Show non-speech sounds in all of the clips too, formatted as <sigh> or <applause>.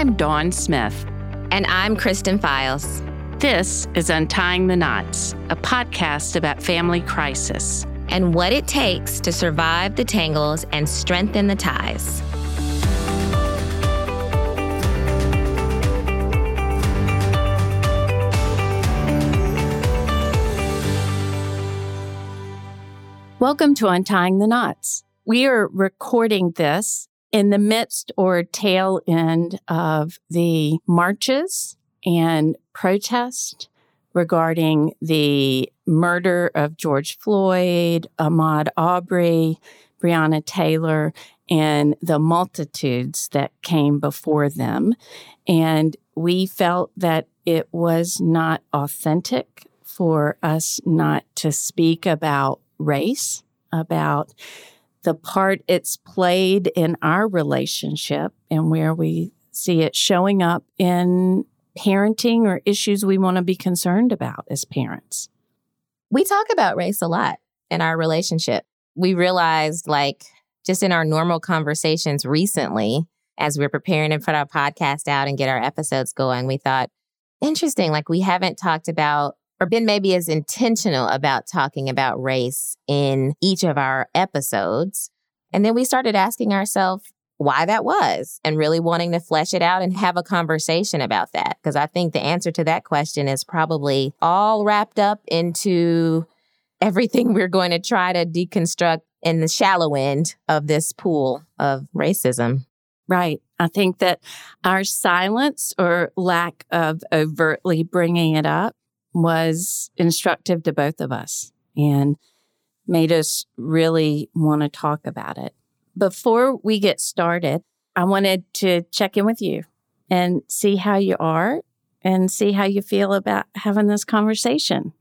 I'm Dawn Smith. And I'm Kristen Files. This is Untying the Knots, a podcast about family crisis and what it takes to survive the tangles and strengthen the ties. Welcome to Untying the Knots. We are recording this in the midst or tail end of the marches and protest regarding the murder of George Floyd, Ahmaud Arbery, Breonna Taylor, and the multitudes that came before them. And we felt that it was not authentic for us not to speak about race, about the part it's played in our relationship and where we see it showing up in parenting or issues we want to be concerned about as parents. We talk about race a lot in our relationship. We realized, like, just in our normal conversations recently, as we're preparing to put our podcast out and get our episodes going, we thought, interesting, like, we haven't talked about or been maybe as intentional about talking about race in each of our episodes. And then we started asking ourselves why that was and really wanting to flesh it out and have a conversation about that. Because I think the answer to that question is probably all wrapped up into everything <laughs> we're going to try to deconstruct in the shallow end of this pool of racism. Right. I think that our silence or lack of overtly bringing it up was instructive to both of us and made us really want to talk about it. Before we get started, I wanted to check in with you and see how you are and see how you feel about having this conversation.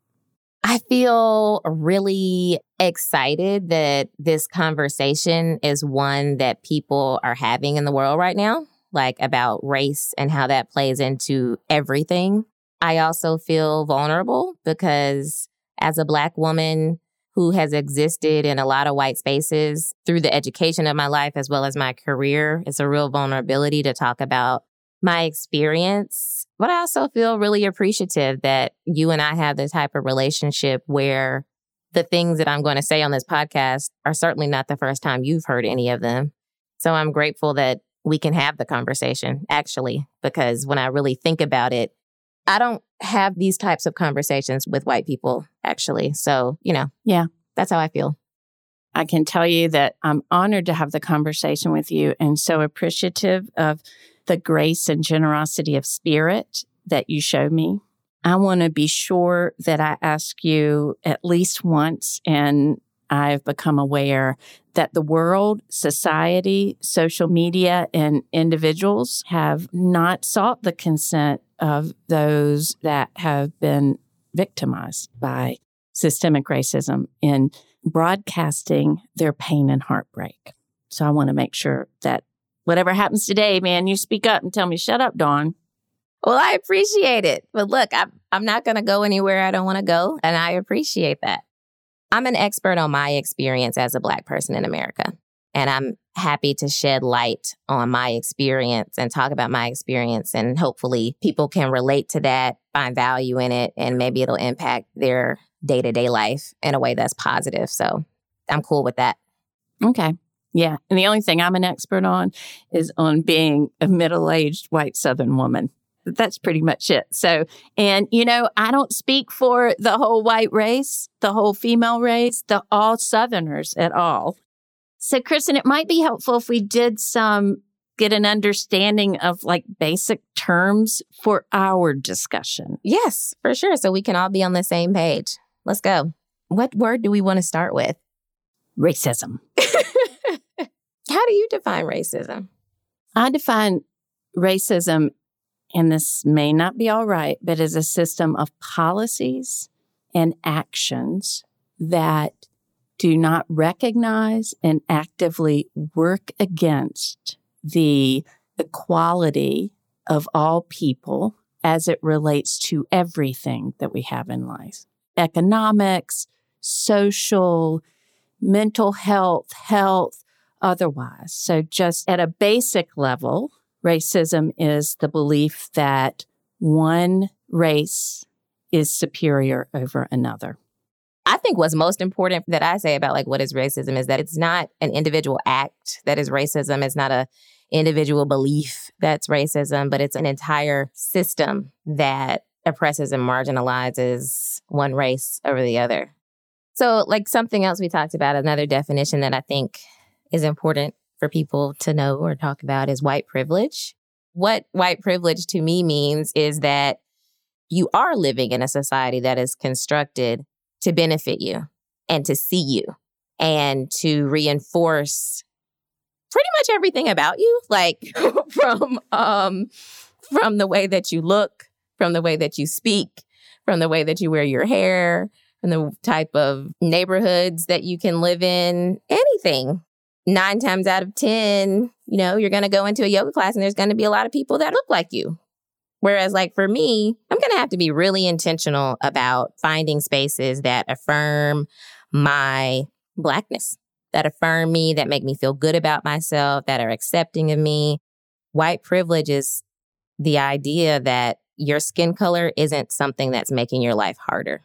I feel really excited that this conversation is one that people are having in the world right now, like about race and how that plays into everything. I also feel vulnerable because as a Black woman who has existed in a lot of white spaces through the education of my life as well as my career, it's a real vulnerability to talk about my experience. But I also feel really appreciative that you and I have this type of relationship where the things that I'm going to say on this podcast are certainly not the first time you've heard any of them. So I'm grateful that we can have the conversation, actually, because when I really think about it, I don't have these types of conversations with white people, actually. So, you know, yeah, that's how I feel. I can tell you that I'm honored to have the conversation with you and so appreciative of the grace and generosity of spirit that you show me. I want to be sure that I ask you at least once, and I've become aware that the world, society, social media, and individuals have not sought the consent of those that have been victimized by systemic racism in broadcasting their pain and heartbreak. So I want to make sure that whatever happens today, man, you speak up and tell me, shut up, Dawn. Well, I appreciate it. But look, I'm, I'm not going to go anywhere I don't want to go. And I appreciate that. I'm an expert on my experience as a Black person in America. And I'm happy to shed light on my experience and talk about my experience. And hopefully people can relate to that, find value in it, and maybe it'll impact their day to day life in a way that's positive. So I'm cool with that. Okay. Yeah. And the only thing I'm an expert on is on being a middle aged white Southern woman. That's pretty much it. So, and you know, I don't speak for the whole white race, the whole female race, the all Southerners at all. So, Kristen, it might be helpful if we did some get an understanding of like basic terms for our discussion. Yes, for sure. So we can all be on the same page. Let's go. What word do we want to start with? Racism. <laughs> How do you define racism? I define racism, and this may not be all right, but as a system of policies and actions that do not recognize and actively work against the equality of all people as it relates to everything that we have in life economics, social, mental health, health, otherwise. So, just at a basic level, Racism is the belief that one race is superior over another. I think what's most important that I say about like what is racism is that it's not an individual act that is racism. It's not a individual belief that's racism, but it's an entire system that oppresses and marginalizes one race over the other. So, like something else we talked about, another definition that I think is important for people to know or talk about is white privilege. What white privilege to me means is that you are living in a society that is constructed to benefit you and to see you and to reinforce pretty much everything about you like <laughs> from um from the way that you look from the way that you speak from the way that you wear your hair from the type of neighborhoods that you can live in anything nine times out of 10, you know, you're going to go into a yoga class and there's going to be a lot of people that look like you. Whereas, like for me, I'm going to have to be really intentional about finding spaces that affirm my Blackness, that affirm me, that make me feel good about myself, that are accepting of me. White privilege is the idea that your skin color isn't something that's making your life harder.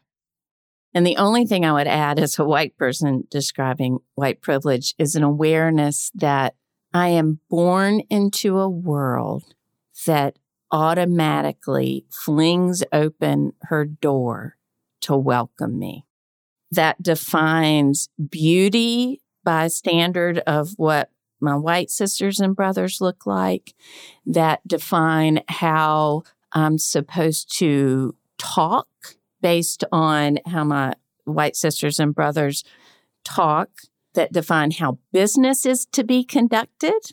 And the only thing I would add as a white person describing white privilege is an awareness that I am born into a world that automatically flings open her door to welcome me. That defines beauty by standard of what my white sisters and brothers look like, that define how I'm supposed to talk based on how my white sisters and brothers talk that define how business is to be conducted.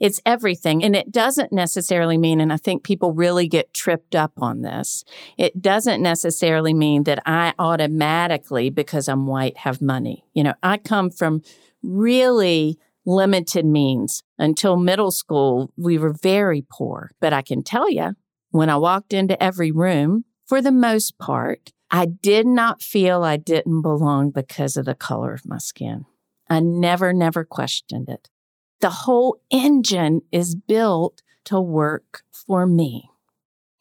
It's everything. And it doesn't necessarily mean, and I think people really get tripped up on this, it doesn't necessarily mean that I automatically, because I'm white, have money. You know, I come from really limited means. Until middle school, we were very poor. But I can tell you, when I walked into every room, for the most part, I did not feel I didn't belong because of the color of my skin. I never, never questioned it. The whole engine is built to work for me.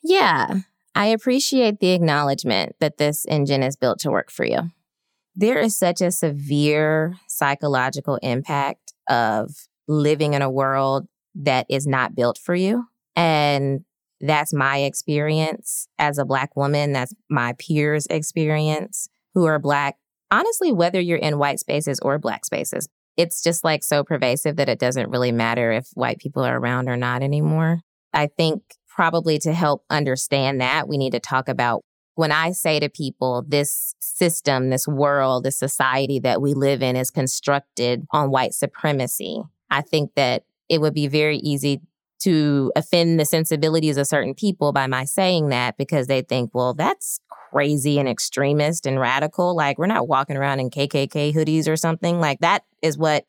Yeah, I appreciate the acknowledgement that this engine is built to work for you. There is such a severe psychological impact of living in a world that is not built for you. And that's my experience as a Black woman. That's my peers' experience who are Black. Honestly, whether you're in white spaces or Black spaces, it's just like so pervasive that it doesn't really matter if white people are around or not anymore. I think probably to help understand that, we need to talk about when I say to people, this system, this world, this society that we live in is constructed on white supremacy. I think that it would be very easy to offend the sensibilities of certain people by my saying that because they think, well, that's crazy and extremist and radical. Like, we're not walking around in KKK hoodies or something. Like, that is what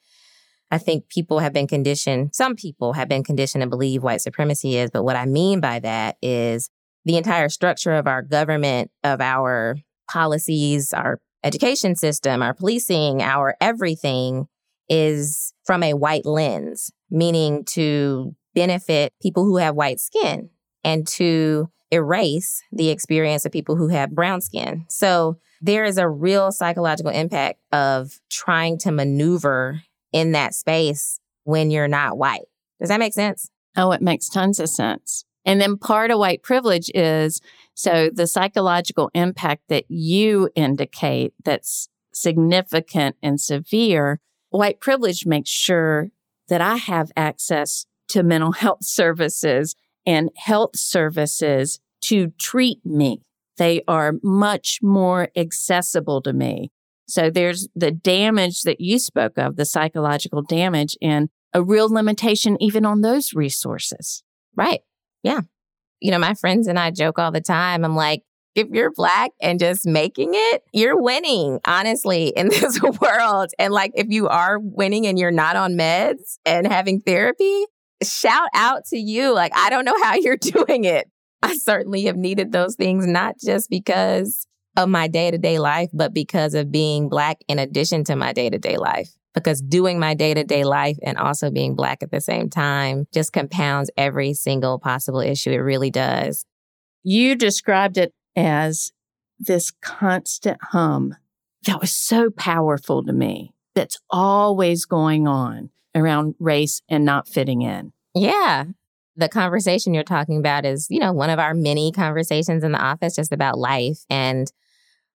I think people have been conditioned, some people have been conditioned to believe white supremacy is. But what I mean by that is the entire structure of our government, of our policies, our education system, our policing, our everything is from a white lens, meaning to benefit people who have white skin and to erase the experience of people who have brown skin. So there is a real psychological impact of trying to maneuver in that space when you're not white. Does that make sense? Oh, it makes tons of sense. And then part of white privilege is so the psychological impact that you indicate that's significant and severe. White privilege makes sure that I have access to mental <laughs> health services and health services to treat me. They are much more accessible to me. So there's the damage that you spoke of, the psychological damage and a real limitation even on those resources. Right. Yeah. You know, my friends and I joke all the time. I'm like, if you're black and just making it, you're winning, honestly, in <laughs> this world. And like, if you are winning and you're not on meds and having therapy, shout out to you. Like, I don't know how you're <laughs> doing it. I certainly have needed those things, not just because of my day to day life, but because of being Black in addition to my day to day life. because doing my day to day life and also being Black at the same time just compounds every single possible issue. It really does. You described it as this constant hum that was so powerful to me. That's always going on around race and not fitting in. Yeah. The conversation you're talking about is, you know, one of our many conversations in the office just about life. And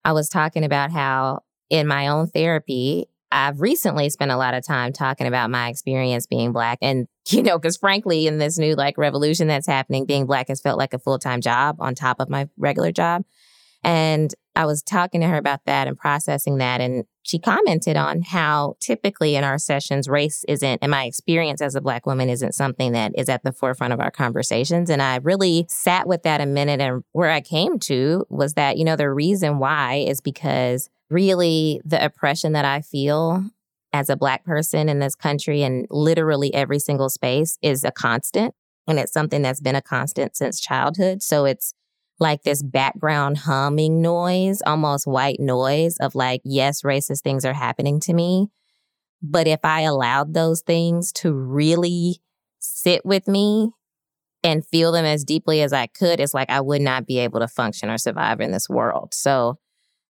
I was talking about how in my own therapy, I've recently spent a lot of time talking about my experience being Black. And, <laughs> you know, because frankly, in this new like revolution that's happening, being Black has felt like a full time job on top of my regular job. And I was talking to her about that and processing that. And she commented on how typically in our sessions, race isn't, in my experience as a Black woman, isn't something that is at the forefront of our conversations. And I really sat with that a minute. And where I came to was that, you know, the reason why is because really the oppression that I feel as a Black person in this country and literally every single space is a constant. And it's something that's been a constant since childhood. So it's like this background humming noise, almost white noise of like, yes, racist things are happening to me. But if I allowed those things to really sit with me and feel them as deeply as I could, it's like I would not be able to function or survive in this world. So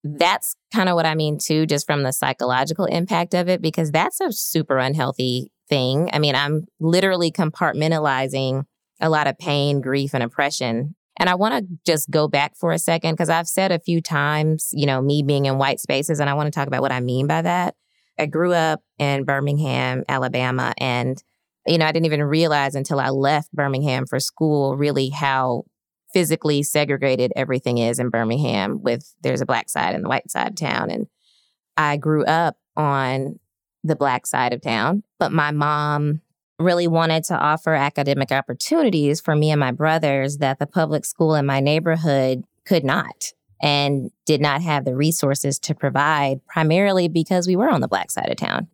that's kind of what I mean too, just from the psychological impact of it, because that's a super unhealthy thing. I mean, I'm literally compartmentalizing a lot of pain, grief, and oppression and I want to just go back for a second because I've said a few times, you know, me being in white spaces, and I want to talk about what I mean by that. I grew up in Birmingham, Alabama, and, you know, I didn't even realize until I left Birmingham for school really how physically segregated everything is in Birmingham with there's a black side and the white side of town. And I grew up on the black side of town, but my mom really wanted to offer academic opportunities for me and my brothers that the public school in my neighborhood could not and did not have the resources to provide, primarily because we were on the black side of town.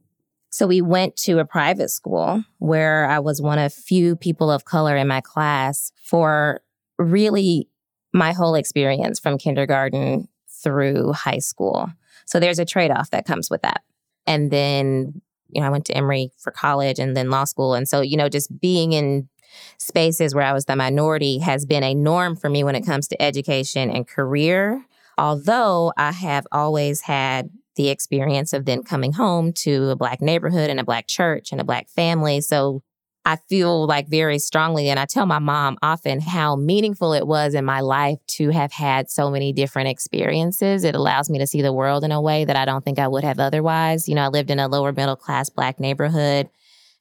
So we went to a private school where I was one of few people of color in my class for really my whole experience from kindergarten through high school. So there's a trade off that comes with that. And then you know, I went to Emory for college and then law school. And so, you know, just being in spaces where I was the minority has been a norm for me when it comes to education and career. Although I have always had the experience of then coming home to a Black neighborhood and a Black church and a Black family. So I feel like very strongly, and I tell my mom often how meaningful it was in my life to have had so many different experiences. It allows me to see the world in a way that I don't think I would have otherwise. You know, I lived in a lower middle class Black neighborhood.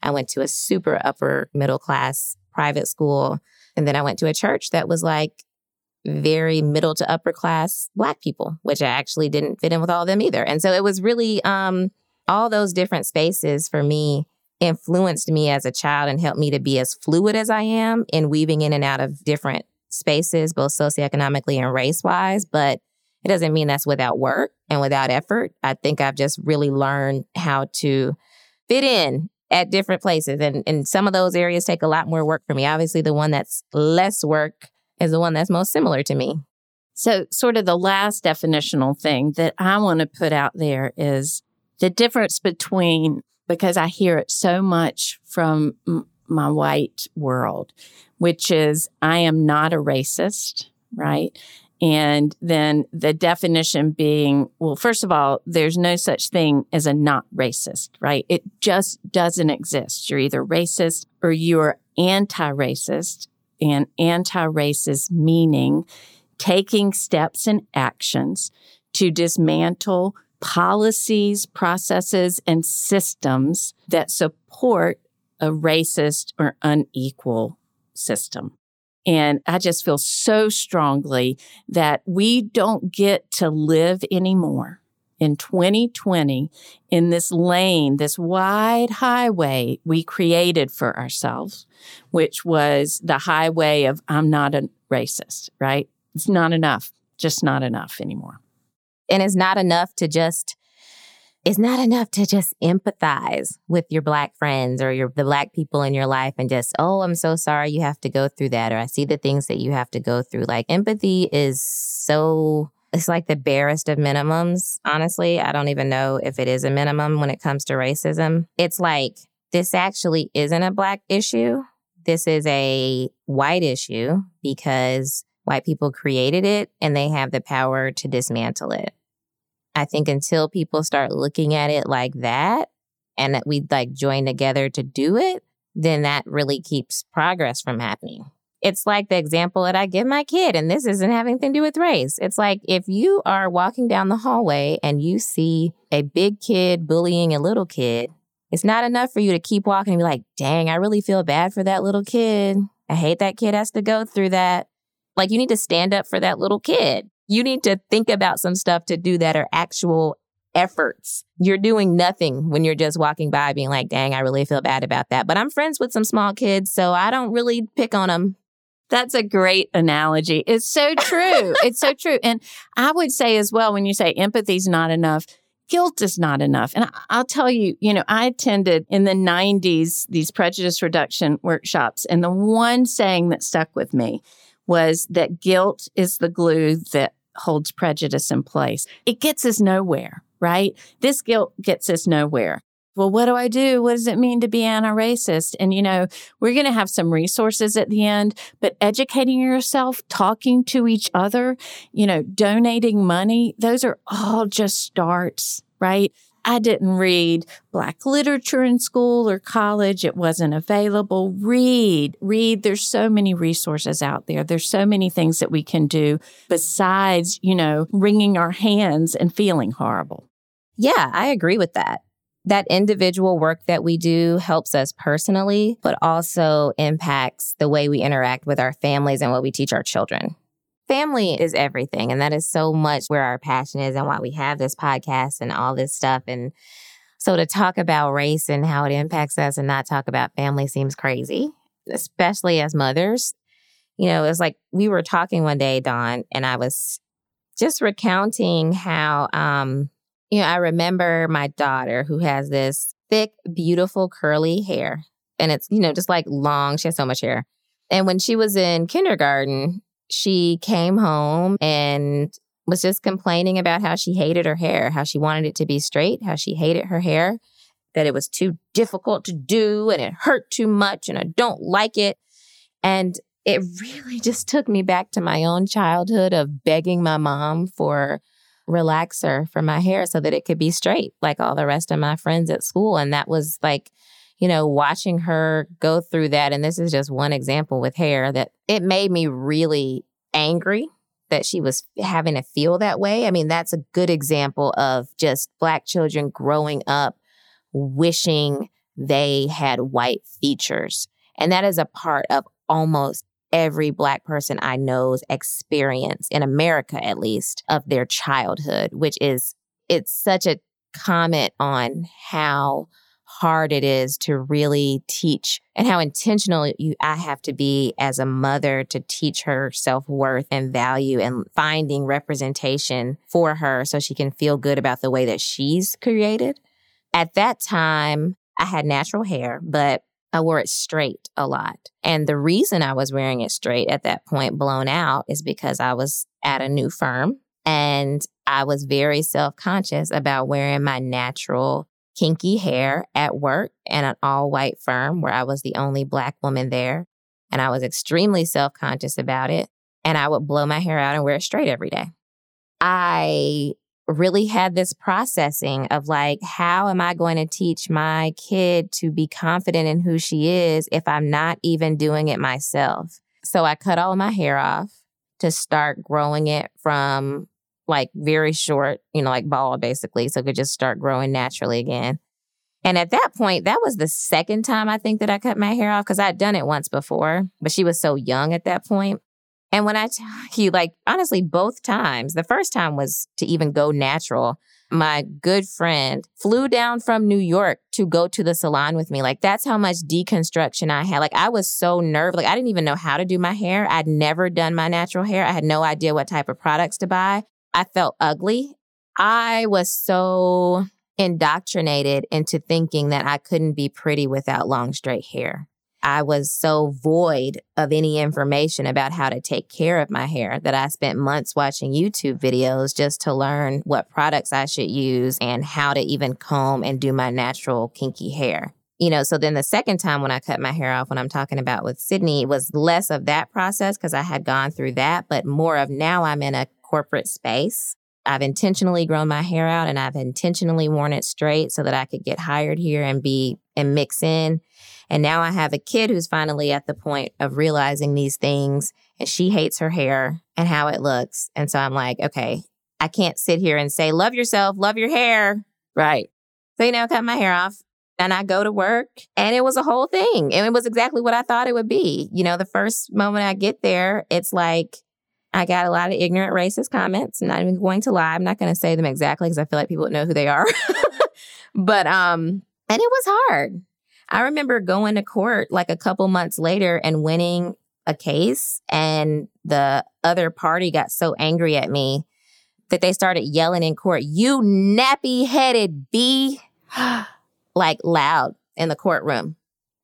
I went to a super upper middle class private school. And then I went to a church that was like very middle to upper class Black people, which I actually didn't fit in with all of them either. And so it was really um, all those different spaces for me influenced me as a child and helped me to be as fluid as I am in weaving in and out of different spaces, both socioeconomically and race wise. But it doesn't mean that's without work and without effort. I think I've just really learned how to fit in at different places. And, and some of those areas take a lot more work for me. Obviously, the one that's less work is the one that's most similar to me. So, sort of the last definitional thing that I want to put out there is the difference between because I hear it so much from m- my white world, which is I am not a racist, right? And then the definition being, well, first of all, there's no such thing as a not racist, right? It just doesn't exist. You're either racist or you're anti-racist and anti-racist meaning taking steps and actions to dismantle policies, processes, and systems that support a racist or unequal system. And I just feel so strongly that we don't get to live anymore in 2020 in this lane, this wide highway we created for ourselves, which was the highway of I'm not a racist, right? It's not enough, just not enough anymore. And it's not enough to just it's not enough to just empathize with your black friends or your the black people in your life and just, oh, I'm so sorry you have to go through that or I see the things that you have to go through. Like empathy is so it's like the barest of minimums. Honestly, I don't even know if it is a minimum when it comes to racism. It's like this actually isn't a black issue. This is a white issue because white people created it and they have the power to dismantle it. I think until people start looking at it like that and that we like join together to do it, then that really keeps progress from happening. It's like the example that I give my kid, and this isn't having anything to do with race. It's like if you are walking down the hallway and you see a big kid bullying a little kid, it's not enough for you to keep walking and be like, dang, I really feel bad for that little kid. I hate that kid has to go through that. Like, you need to stand up for that little kid. You need to think about some stuff to do that are actual efforts. You're doing nothing when you're just walking by being like, dang, I really feel bad about that. But I'm friends with some small kids, so I don't really pick on them that's a great analogy. It's so true. <laughs> it's so true. And I would say as well, when you say empathy is not enough, guilt is not enough. And I'll tell you, you know, I attended in the 90s these prejudice reduction workshops. And the one saying that stuck with me was that guilt is the glue that holds prejudice in place. It gets us nowhere, right? This guilt gets us nowhere well, what do I do? What does it mean to be anti racist? And, you know, we're going to have some resources at the end, but educating yourself, talking to each other, you know, donating money, those are all just starts, right? I didn't read Black literature in school or college. It wasn't available. Read, read. There's so many resources out there. There's so many things that we can do besides, you know, wringing our hands and feeling horrible. Yeah, I agree with that that individual work that we do helps us personally, but also impacts the way we interact with our families and what we teach our children. Family is everything. And that is so much where our passion is and why we have this podcast and all this stuff. And so to talk about race and how it impacts us and not talk about family seems crazy, especially as mothers. You know, it's like we were talking one day, Dawn, and I was just recounting how um you know, I remember my daughter who has this thick, beautiful, curly hair. And it's, you know, just like long. She has so much hair. And when she was in kindergarten, she came home and was just complaining about how she hated her hair, how she wanted it to be straight, how she hated her hair, that it was too difficult to do and it hurt too much and I don't like it. And it really <laughs> just took me back to my own childhood of begging my mom for relaxer for my hair so that it could be straight like all the rest of my friends at school. And that was like, you know, watching her go through that. And this is just one example with hair that it made me really angry that she was having to feel that way. I mean, that's a good example of just Black children growing up wishing they had white features. And that is a part of almost every Black person I know's experience, in America at least, of their childhood, which is, it's such a comment on how hard it is to really teach and how intentional you I have to be as a mother to teach her self-worth and value and finding representation for her so she can feel good about the way that she's created. At that time, I had natural hair, but I wore it straight a lot. And the reason I was wearing it straight at that point, blown out, is because I was at a new firm and I was very self conscious about wearing my natural kinky hair at work in an all white firm where I was the only black woman there. And I was extremely self conscious about it. And I would blow my hair out and wear it straight every day. I really had this processing of like, how am I going to teach my kid to be confident in who she is if I'm not even doing it myself? So I cut all my hair off to start growing it from like very short, you know, like bald basically. So it could just start growing naturally again. And at that point, that was the second time I think that I cut my hair off because I'd done it once before, but she was so young at that point. And when I tell <sighs> you, like, honestly, both times, the first time was to even go natural. My good friend flew down from New York to go to the salon with me. Like, that's how much deconstruction I had. Like, I was so nervous. Like, I didn't even know how to do my hair. I'd never done my natural hair. I had no idea what type of products to buy. I felt ugly. I was so indoctrinated into thinking that I couldn't be pretty without long, straight hair. I was so void of any information about how to take care of my hair that I spent months watching YouTube videos just to learn what products I should use and how to even comb and do my natural kinky hair. You know, so then the second time when I cut my hair off, when I'm talking about with Sydney, it was less of that process because I had gone through that, but more of now I'm in a corporate space. I've intentionally grown my hair out and I've intentionally worn it straight so that I could get hired here and be and mix in. And now I have a kid who's finally at the point of realizing these things and she hates her hair and how it looks. And so I'm like, okay, I can't sit here and say, love yourself, love your hair. Right. So, you know, cut my hair off and I go to work and it was a whole thing. And it was exactly what I thought it would be. You know, the first moment I get there, it's like, I got a lot of ignorant racist comments. Not even going to lie. I'm not going to say them exactly because I feel like people know who they are. <laughs> but um, and it was hard. I remember going to court like a couple months later and winning a case, and the other party got so angry at me that they started yelling in court, "You nappy headed B!" <gasps> like loud in the courtroom.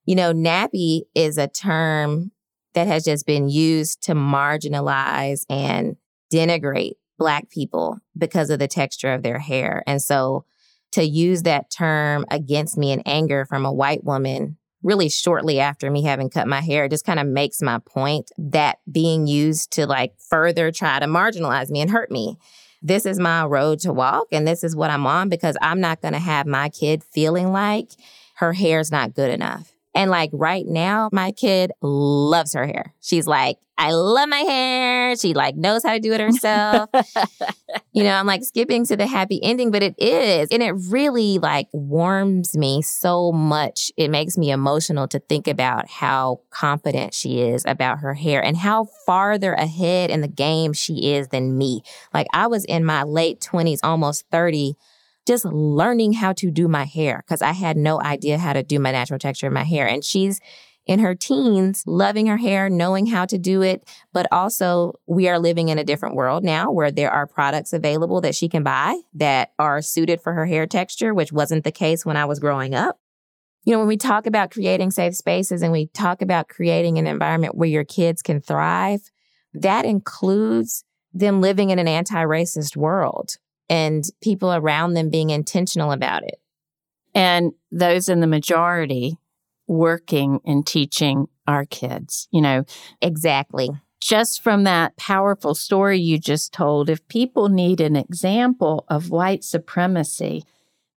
You know, nappy is a term that has just been used to marginalize and denigrate Black people because of the texture of their hair. And so to use that term against me in anger from a white woman really shortly after me having cut my hair just kind of makes my point that being used to like further try to marginalize me and hurt me. This is my road to walk and this is what I'm on because I'm not going to have my kid feeling like her hair's not good enough. And like right now, my kid loves her hair. She's like, I love my hair. She like knows how to do it herself. <laughs> you know, I'm like skipping to the happy ending, but it is. And it really like warms me so much. It makes me emotional to think about how confident she is about her hair and how farther ahead in the game she is than me. Like I was in my late 20s, almost 30 just learning how to do my hair because I had no idea how to do my natural texture in my hair. And she's in her teens, loving her hair, knowing how to do it. But also, we are living in a different world now where there are products available that she can buy that are suited for her hair texture, which wasn't the case when I was growing up. You know, when we talk about creating safe spaces and we talk about creating an environment where your kids can thrive, that includes them living in an anti racist world and people around them being intentional about it. And those in the majority working and teaching our kids, you know. Exactly. Just from that powerful story you just told, if people need an example of white supremacy,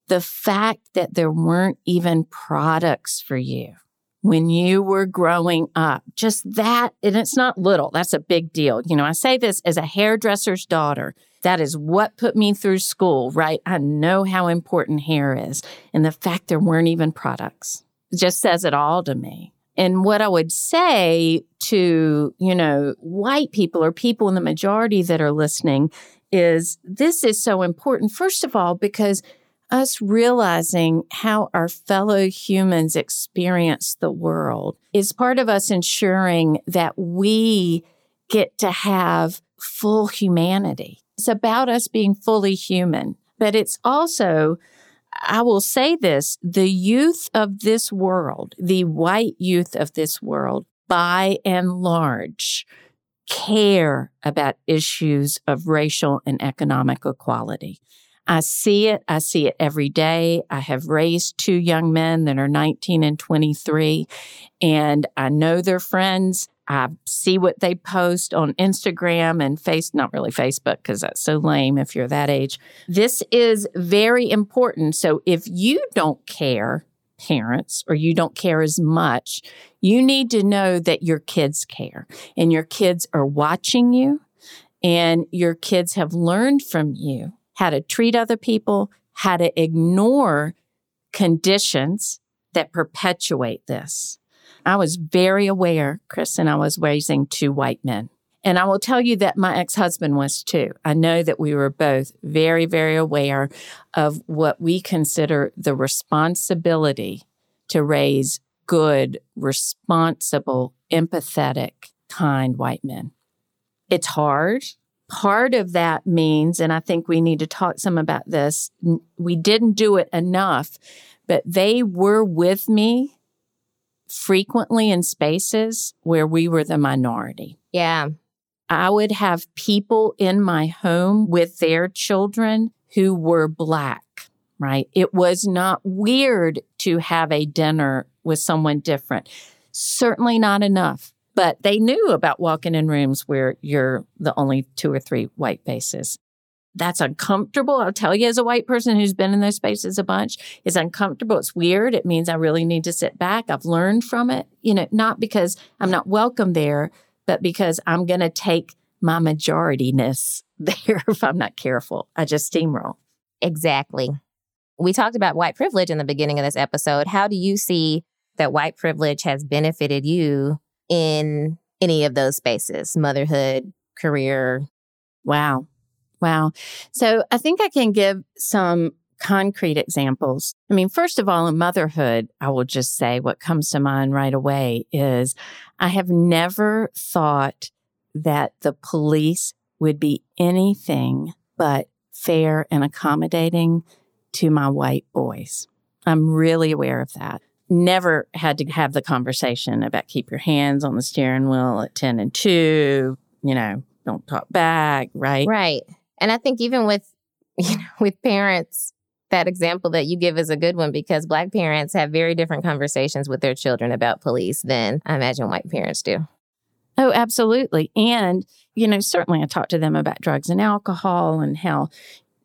the fact that there weren't even products for you when you were growing up, just that, and it's not little, that's a big deal. You know, I say this as a hairdresser's daughter. That is what put me through school, right? I know how important hair is. And the fact there weren't even products just says it all to me. And what I would say to, you know, white people or people in the majority that are listening is this is so important. First of all, because us realizing how our fellow humans experience the world is part of us ensuring that we get to have full humanity. It's about us being fully human, but it's also, I will say this, the youth of this world, the white youth of this world, by and large, care about issues of racial and economic equality. I see it. I see it every day. I have raised two young men that are 19 and 23, and I know their friends. I see what they post on Instagram and face, not really Facebook, because that's so lame if you're that age. This is very important. So if you don't care, parents, or you don't care as much, you need to know that your kids care and your kids are watching you and your kids have learned from you how to treat other people, how to ignore conditions that perpetuate this. I was very aware, Chris, and I was raising two white men. And I will tell you that my ex husband was too. I know that we were both very, very aware of what we consider the responsibility to raise good, responsible, empathetic, kind white men. It's hard part of that means, and I think we need to talk some about this, we didn't do it enough, but they were with me frequently in spaces where we were the minority. Yeah. I would have people in my home with their children who were black, right? It was not weird to have a dinner with someone different. Certainly not enough, but they knew about walking in rooms where you're the only two or three white faces. That's uncomfortable. I'll tell you, as a white person who's been in those spaces a bunch, it's uncomfortable. It's weird. It means I really need to sit back. I've learned from it, you know, not because I'm not welcome there, but because I'm going to take my majorityness <laughs> there if I'm not careful. I just steamroll. Exactly. We talked about white privilege in the beginning of this episode. How do you see that white privilege has benefited you in any of those spaces, motherhood, career? Wow. Wow. So I think I can give some concrete examples. I mean, first of all, in motherhood, I will just say what comes to mind right away is I have never thought that the police would be anything but fair and accommodating to my white boys. I'm really aware of that. Never had to have the conversation about keep your hands on the steering wheel at 10 and 2, you know, don't talk back, right? Right. And I think even with <laughs> you know, with parents that example that you give is a good one because black parents have very different conversations with their children about police than I imagine white parents do. Oh, absolutely. And, you know, certainly I talk to them about drugs and alcohol and how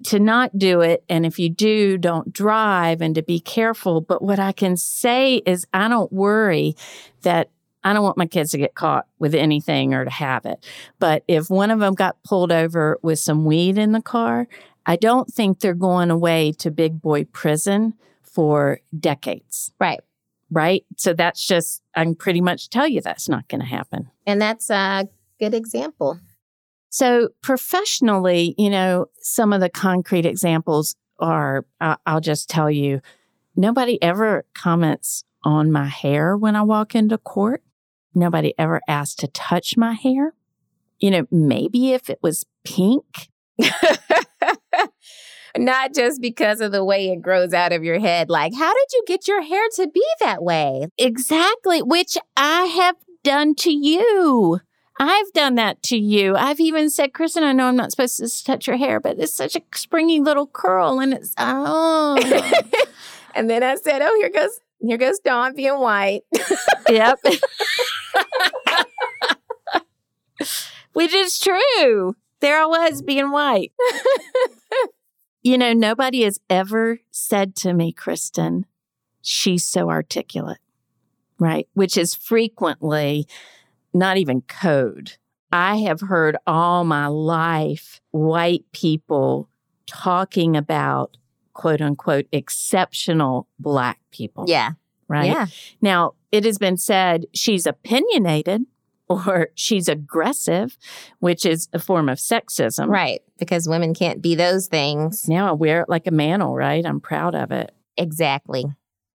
to not do it. And if you do, don't drive and to be careful. But what I can say is I don't worry that I don't want my kids to get caught with anything or to have it. But if one of them got pulled over with some weed in the car, I don't think they're going away to big boy prison for decades. Right right? So that's just, I can pretty much tell you that's not going to happen. And that's a good example. So, professionally, you know, some of the concrete examples are I'll just tell you nobody ever comments on my hair when I walk into court. Nobody ever asked to touch my hair. You know, maybe if it was pink. <laughs> not just because of the way it grows out of your head. Like, how did you get your hair to be that way? Exactly, which I have done to you. I've done that to you. I've even said, Kristen, I know I'm not supposed to touch your hair, but it's such a springy little curl and it's, oh. <laughs> and then I said, oh, here goes, here goes Dawn being white. yep. <laughs> Which is true. There I was being white. <laughs> You know, nobody has ever said to me, Kristen, she's so articulate, right? Which is frequently not even code. I have heard all my life white people talking about quote unquote exceptional black people. Yeah. Right. Yeah. Now, it has been said she's opinionated or she's aggressive, which is a form of sexism. Right. Because women can't be those things. Now I wear it like a mantle, right? I'm proud of it. Exactly.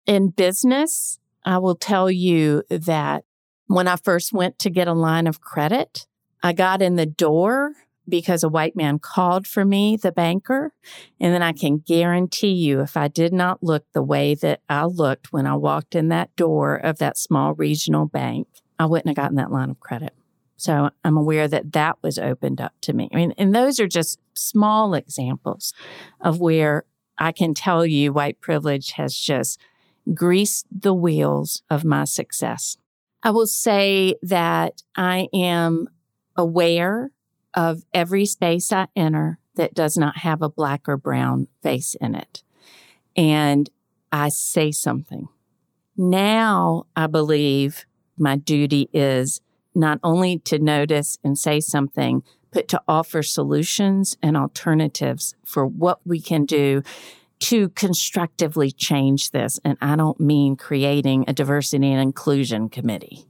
In business, I will tell you that when I first went to get a line of credit, I got in the door because a white man called for me, the banker. And then I can guarantee you, if I did not look the way that I looked when I walked in that door of that small regional bank, I wouldn't have gotten that line of credit. So I'm aware that that was opened up to me. I mean, and those are just small examples of where I can tell you white privilege has just greased the wheels of my success. I will say that I am aware of every space I enter that does not have a black or brown face in it. And I say something. Now I believe my duty is not only to notice and say something, but to offer solutions and alternatives for what we can do to constructively change this. And I don't mean creating a diversity and inclusion committee.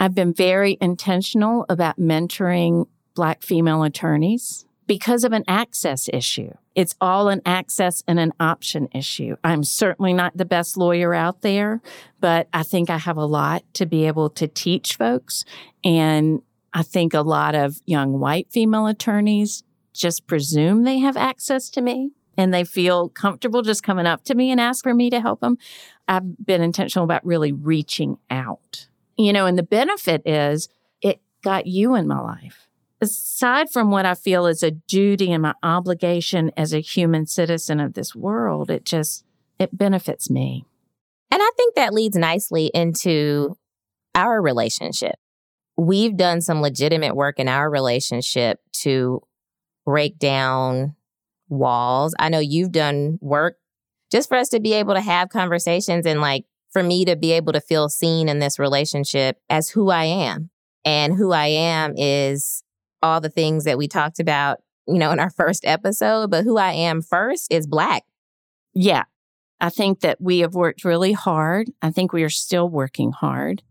I've been very intentional about mentoring Black female attorneys because of an access issue. It's all an access and an option issue. I'm certainly not the best lawyer out there, but I think I have a lot to be able to teach folks. And I think a lot of young white female attorneys just presume they have access to me. And they feel comfortable just coming up to me and ask for me to help them, I've been intentional about really reaching out. You know, and the benefit is it got you in my life. Aside from what I feel is a duty and my obligation as a human citizen of this world, it just it benefits me. And I think that leads nicely into our relationship. We've done some legitimate work in our relationship to break down walls. I know you've done work just for us to be able to have conversations and like for me to be able to feel seen in this relationship as who I am. And who I am is all the things that we talked about, you know, in our <laughs> first episode, but who I am first is black. Yeah. I think that we have worked really hard. I think we are still working hard.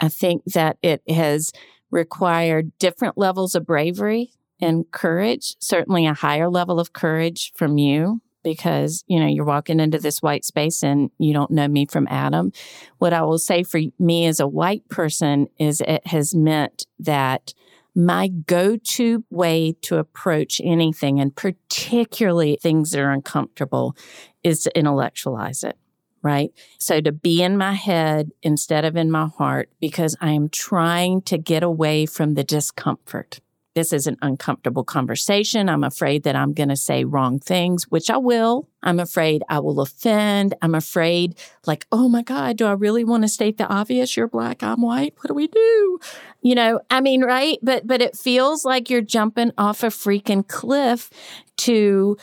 I think that it has required different levels of bravery and courage, certainly a higher level of courage from you because, you know, you're walking into this white space and you don't know me from Adam. What I will say for me as a white person is it has meant that my go to way to approach anything, and particularly things that are uncomfortable, is to intellectualize it right? So to be in my head instead of in my heart because I am trying to get away from the discomfort. This is an uncomfortable conversation. I'm afraid that I'm going to say wrong things, which I will. I'm afraid I will offend. I'm afraid, like, oh my God, do I really want to state the obvious? You're black, I'm white. What do we do? You know, I mean, right? But, but it feels like you're jumping off a freaking cliff to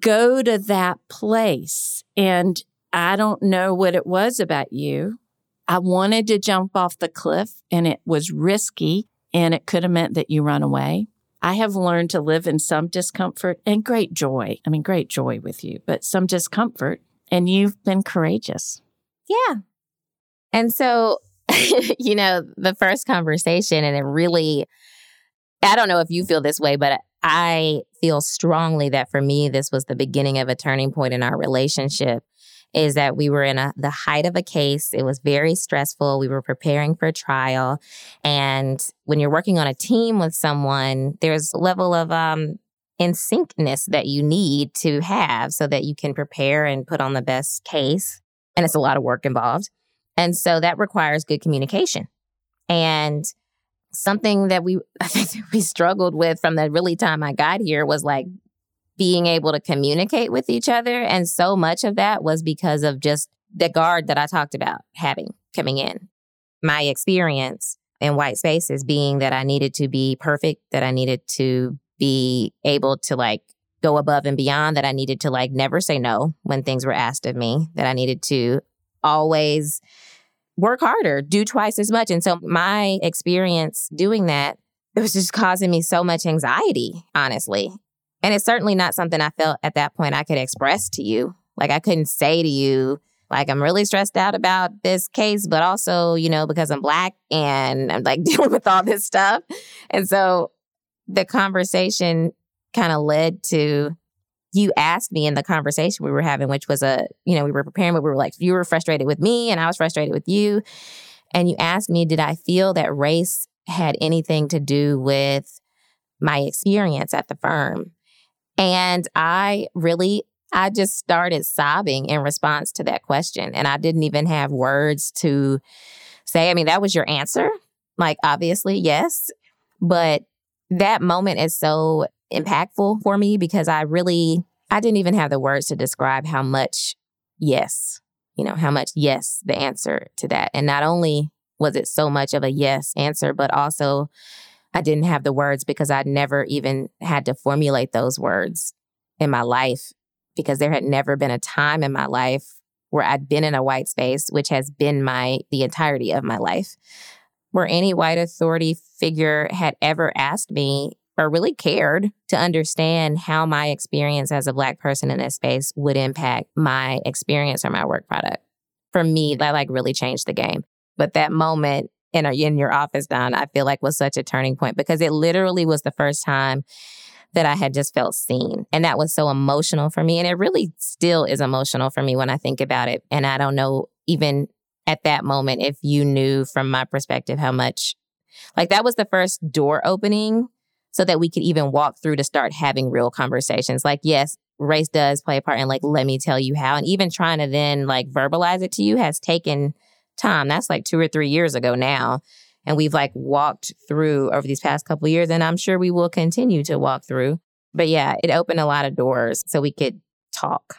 go to that place. And I don't know what it was about you. I wanted to jump off the cliff and it was risky and it could have meant that you run away. I have learned to live in some discomfort and great joy. I mean, great joy with you, but some discomfort. And you've been courageous. Yeah. And so, <laughs> you know, the first conversation, and it really, I don't know if you feel this way, but I feel strongly that for me, this was the beginning of a turning point in our relationship is that we were in a, the height of a case. It was very stressful. We were preparing for trial. And when you're working on a team with someone, there's a level of um, in syncness that you need to have so that you can prepare and put on the best case. And it's a lot of work involved. And so that requires good communication. And something that we <laughs> I think we struggled with from the really time I got here was like being able to communicate with each other. And so much of that was because of just the guard that I talked about having coming in. My experience in white spaces being that I needed to be perfect, that I needed to be able to like go above and beyond, that I needed to like never say no when things were asked of me, that I needed to always work harder, do twice as much. And so my experience doing that, it was just causing me so much anxiety, honestly. And it's certainly not something I felt at that point I could express to you. Like I couldn't say to you, like I'm really stressed out about this case, but also, you know, because I'm black and I'm like <laughs> dealing with all this stuff. And so the conversation kind of led to you asked me in the conversation we were having, which was a, you know, we were preparing, but we were like, you were frustrated with me and I was frustrated with you. And you asked me, did I feel that race had anything to do with my experience at the firm? And I really, I just started sobbing in response to that question. And I didn't even have words to say. I mean, that was your answer. Like, obviously, yes. But that moment is so impactful for me because I really, I didn't even have the words to describe how much yes, you know, how much yes, the answer to that. And not only was it so much of a yes answer, but also I didn't have the words because I'd never even had to formulate those words in my life because there had never been a time in my life where I'd been in a white space, which has been my the entirety of my life, where any white authority figure had ever asked me or really cared to understand how my experience as a black person in this space would impact my experience or my work product. For me, that like really changed the game. But that moment in, in your office, Dawn, I feel like was such a turning point because it literally was the first time that I had just felt seen. And that was so emotional for me. And it really still is emotional for me when I think about it. And I don't know, even at that moment, if you knew from my perspective how much, like, that was the first door opening so that we could even walk through to start having real conversations. Like, yes, race does play a part And like, let me tell you how. And even trying to then like verbalize it to you has taken time. That's like two or three years ago now. And we've like walked through over these past couple years. And I'm sure we will continue to walk through. But yeah, it opened a lot of doors so we could talk.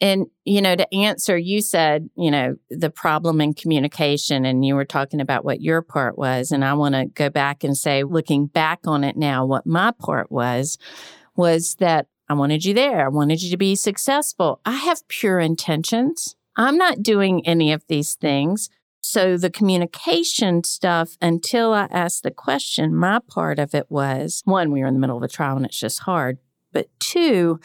And, you know, to answer, you said, you know, the problem in communication, and you were talking about what your part was. And I want to go back and say, looking back on it now, what my part was, was that I wanted you there. I wanted you to be successful. I have pure intentions. I'm not doing any of these things. So the communication stuff, until I asked the question, my part of it was one, we were in the middle of a trial and it's just hard. But two,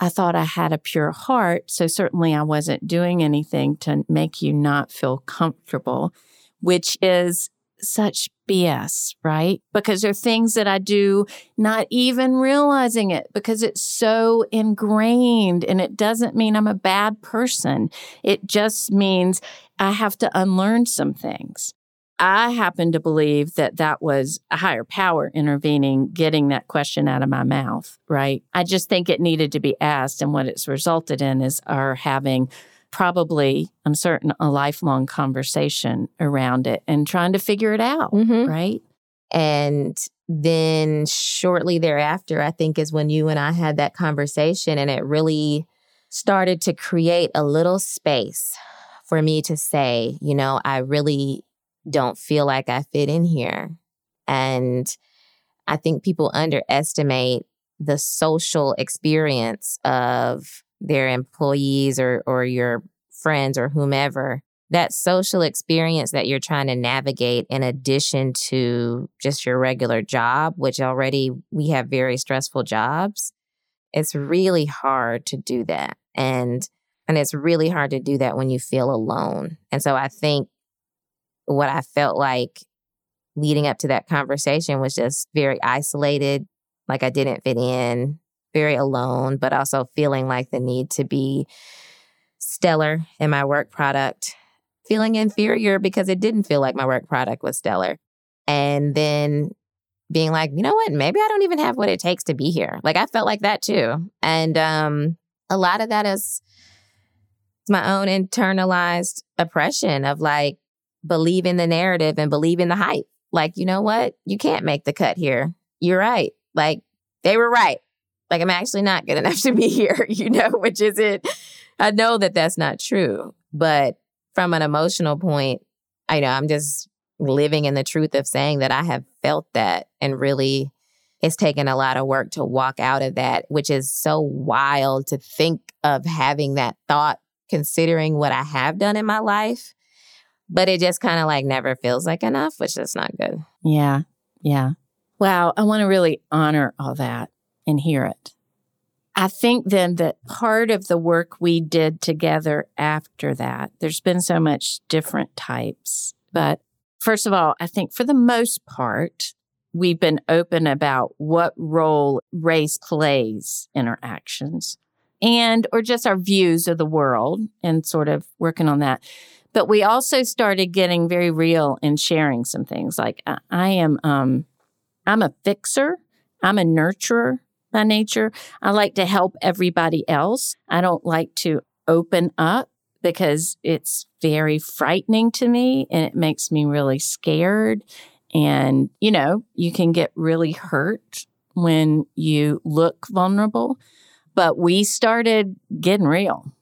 I thought I had a pure heart. So certainly I wasn't doing anything to make you not feel comfortable, which is such BS, right? Because there are things that I do not even realizing it because it's so ingrained and it doesn't mean I'm a bad person. It just means I have to unlearn some things. I happen to believe that that was a higher power intervening, getting that question out of my mouth, right? I just think it needed to be asked. And what it's resulted in is our having probably, I'm certain, a lifelong conversation around it and trying to figure it out, mm-hmm. right? And then shortly thereafter, I think is when you and I had that conversation, and it really started to create a little space for me to say, you know, I really don't feel like I fit in here. And I think people underestimate the social experience of their employees or or your friends or whomever that social experience that you're trying to navigate in addition to just your regular job which already we have very stressful jobs it's really hard to do that. And and it's really hard to do that when you feel alone. And so i think what i felt like leading up to that conversation was just very isolated like i didn't fit in very alone, but also feeling like the need to be stellar in my work product, feeling inferior because it didn't feel like my work product was stellar. And then being like, you know what, maybe I don't even have what it takes to be here. Like I felt like that too. And um a lot of that is my own internalized oppression of like believing the narrative and believing the hype. Like, you know what? You can't make the cut here. You're right. Like they were right like I'm actually not good enough <laughs> to be here, you know, which is it. I know that that's not true, but from an emotional point, I know I'm just living in the truth of saying that I have felt that and really it's taken a lot of work to walk out of that, which is so wild to think of having that thought considering what I have done in my life. But it just kind of like never feels like enough, which is not good. Yeah. Yeah. Wow. I want to really honor all that and hear it. I think then that part of the work we did together after that, there's been so much different types. But first of all, I think for the most part, we've been open about what role race plays in our actions and or just our views of the world and sort of working on that. But we also started getting very real and sharing some things like I, I am um I'm a fixer, I'm a nurturer, by nature. I like to help everybody else. I don't like to open up because it's very frightening to me and it makes me really scared. And, you know, you can get really hurt when you look vulnerable. But we started getting real.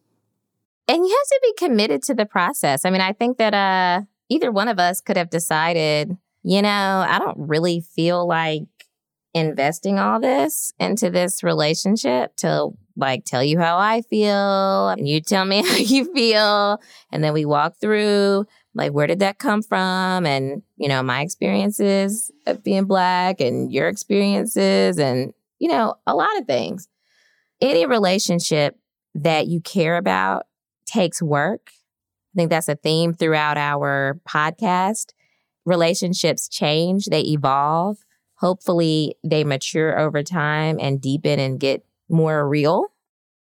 And you have to be committed to the process. I mean, I think that uh, either one of us could have decided, you know, I don't really feel like investing all this into this relationship to like tell you how I feel and you tell me <laughs> how you feel. And then we walk through like, where did that come from? And, you know, my experiences of being Black and your experiences and, you know, a lot of things. Any relationship that you care about takes work. I think that's a theme throughout our podcast. Relationships change, they evolve hopefully they mature over time and deepen and get more real.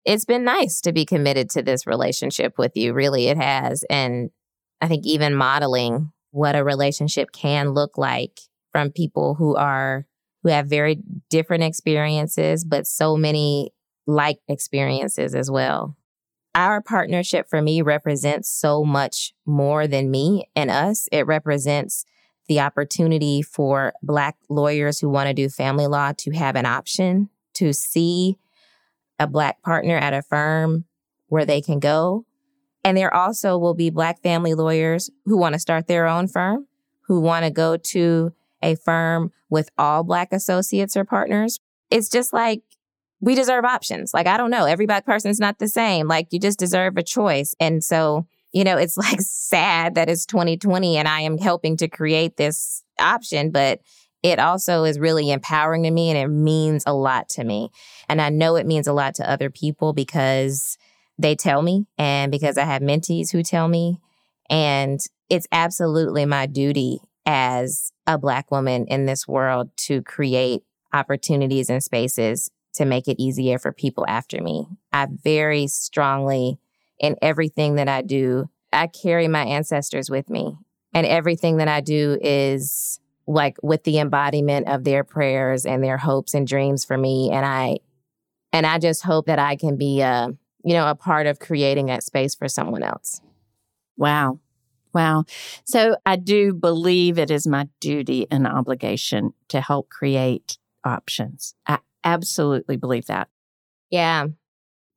It's been nice to be committed to this relationship with you. Really, it has. And I think even modeling what a relationship can look like from people who are, who have very different experiences, but so many like experiences as well. Our partnership for me represents so much more than me and us. It represents the opportunity for Black lawyers who want to do family law to have an option to see a Black partner at a firm where they can go. And there also will be Black family lawyers who want to start their own firm, who want to go to a firm with all Black associates or partners. It's just like we deserve options. Like, I don't know, every Black person's not the same. Like, you just deserve a choice. And so, you know, it's <laughs> like sad that it's 2020 and I am helping to create this option, but it also is really empowering to me and it means a lot to me. And I know it means a lot to other people because they tell me and because I have mentees who tell me. And it's absolutely my duty as a Black woman in this world to create opportunities and spaces to make it easier for people after me. I very strongly, in everything that I do, I carry my ancestors with me. And everything that I do is like with the embodiment of their prayers and their hopes and dreams for me. And I, and I just hope that I can be a, you know, a part of creating that space for someone else. Wow. Wow. So I do believe it is my duty and obligation to help create options. I absolutely believe that. Yeah.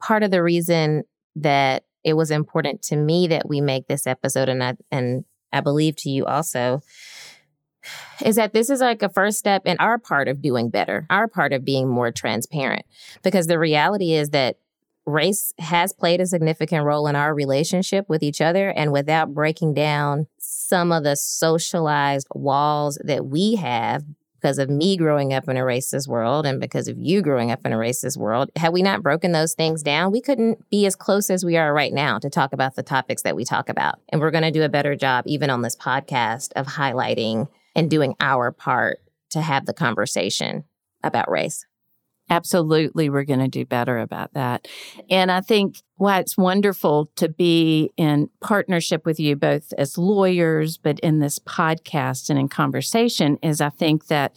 Part of the reason that it was important to me that we make this episode and I and I believe to you also is that this is like a first step in our part of doing better, our part of being more transparent. Because the reality is that race has played a significant role in our relationship with each other. And without breaking down some of the socialized walls that we have because of me growing up in a racist world and because of you growing up in a racist world, had we not broken those things down, we couldn't be as close as we are right now to talk about the topics that we talk about. And we're going to do a better job, even on this podcast, of highlighting and doing our part to have the conversation about race. Absolutely, we're going to do better about that. And I think why it's wonderful to be in partnership with you, both as lawyers, but in this podcast and in conversation, is I think that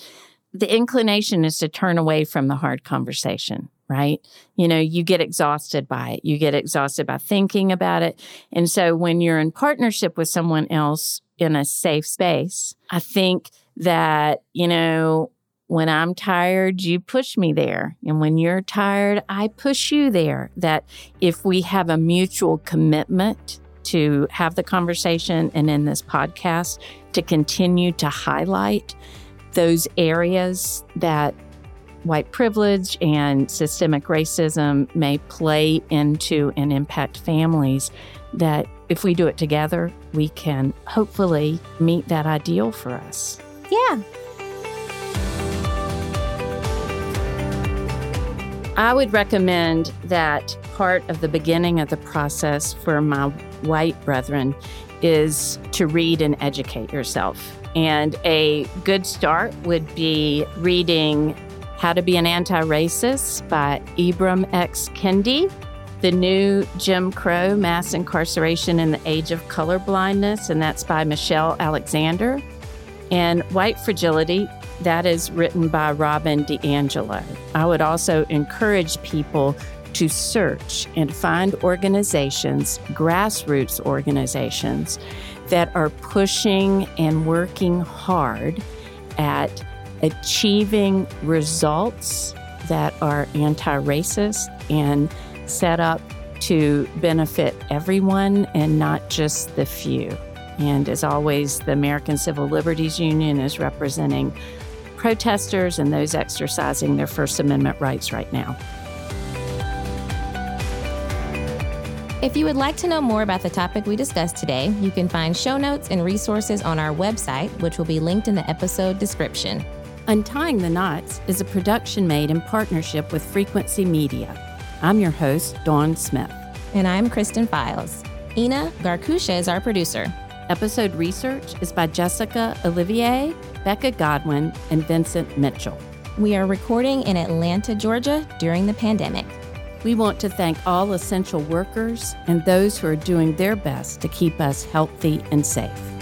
the inclination is to turn away from the hard conversation, right? You know, you get exhausted by it. You get exhausted by thinking about it. And so when you're in partnership with someone else in a safe space, I think that, you know, when I'm tired, you push me there. And when you're tired, I push you there. That if we have a mutual commitment to have the conversation and in this podcast to continue to highlight those areas that white privilege and systemic racism may play into and impact families, that if we do it together, we can hopefully meet that ideal for us. Yeah. I would recommend that part of the beginning of the process for my white brethren is to read and educate yourself. And a good start would be reading How to Be an Anti Racist by Ibram X. Kendi, The New Jim Crow Mass Incarceration in the Age of Colorblindness, and that's by Michelle Alexander, and White Fragility that is written by Robin DiAngelo. I would also encourage people to search and find organizations, grassroots organizations, that are pushing and working hard at achieving results that are anti racist and set up to benefit everyone and not just the few. And as always, the American Civil Liberties Union is representing protesters and those exercising their First Amendment rights right now. If you would like to know more about the topic we discussed today, you can find show notes and resources on our website, which will be linked in the episode description. Untying the Knots is a production made in partnership with Frequency Media. I'm your host, Dawn Smith. And I'm Kristen Files. Ina Garkusha is our producer. Episode research is by Jessica Olivier, Becca Godwin, and Vincent Mitchell. We are recording in Atlanta, Georgia during the pandemic. We want to thank all essential workers and those who are doing their best to keep us healthy and safe.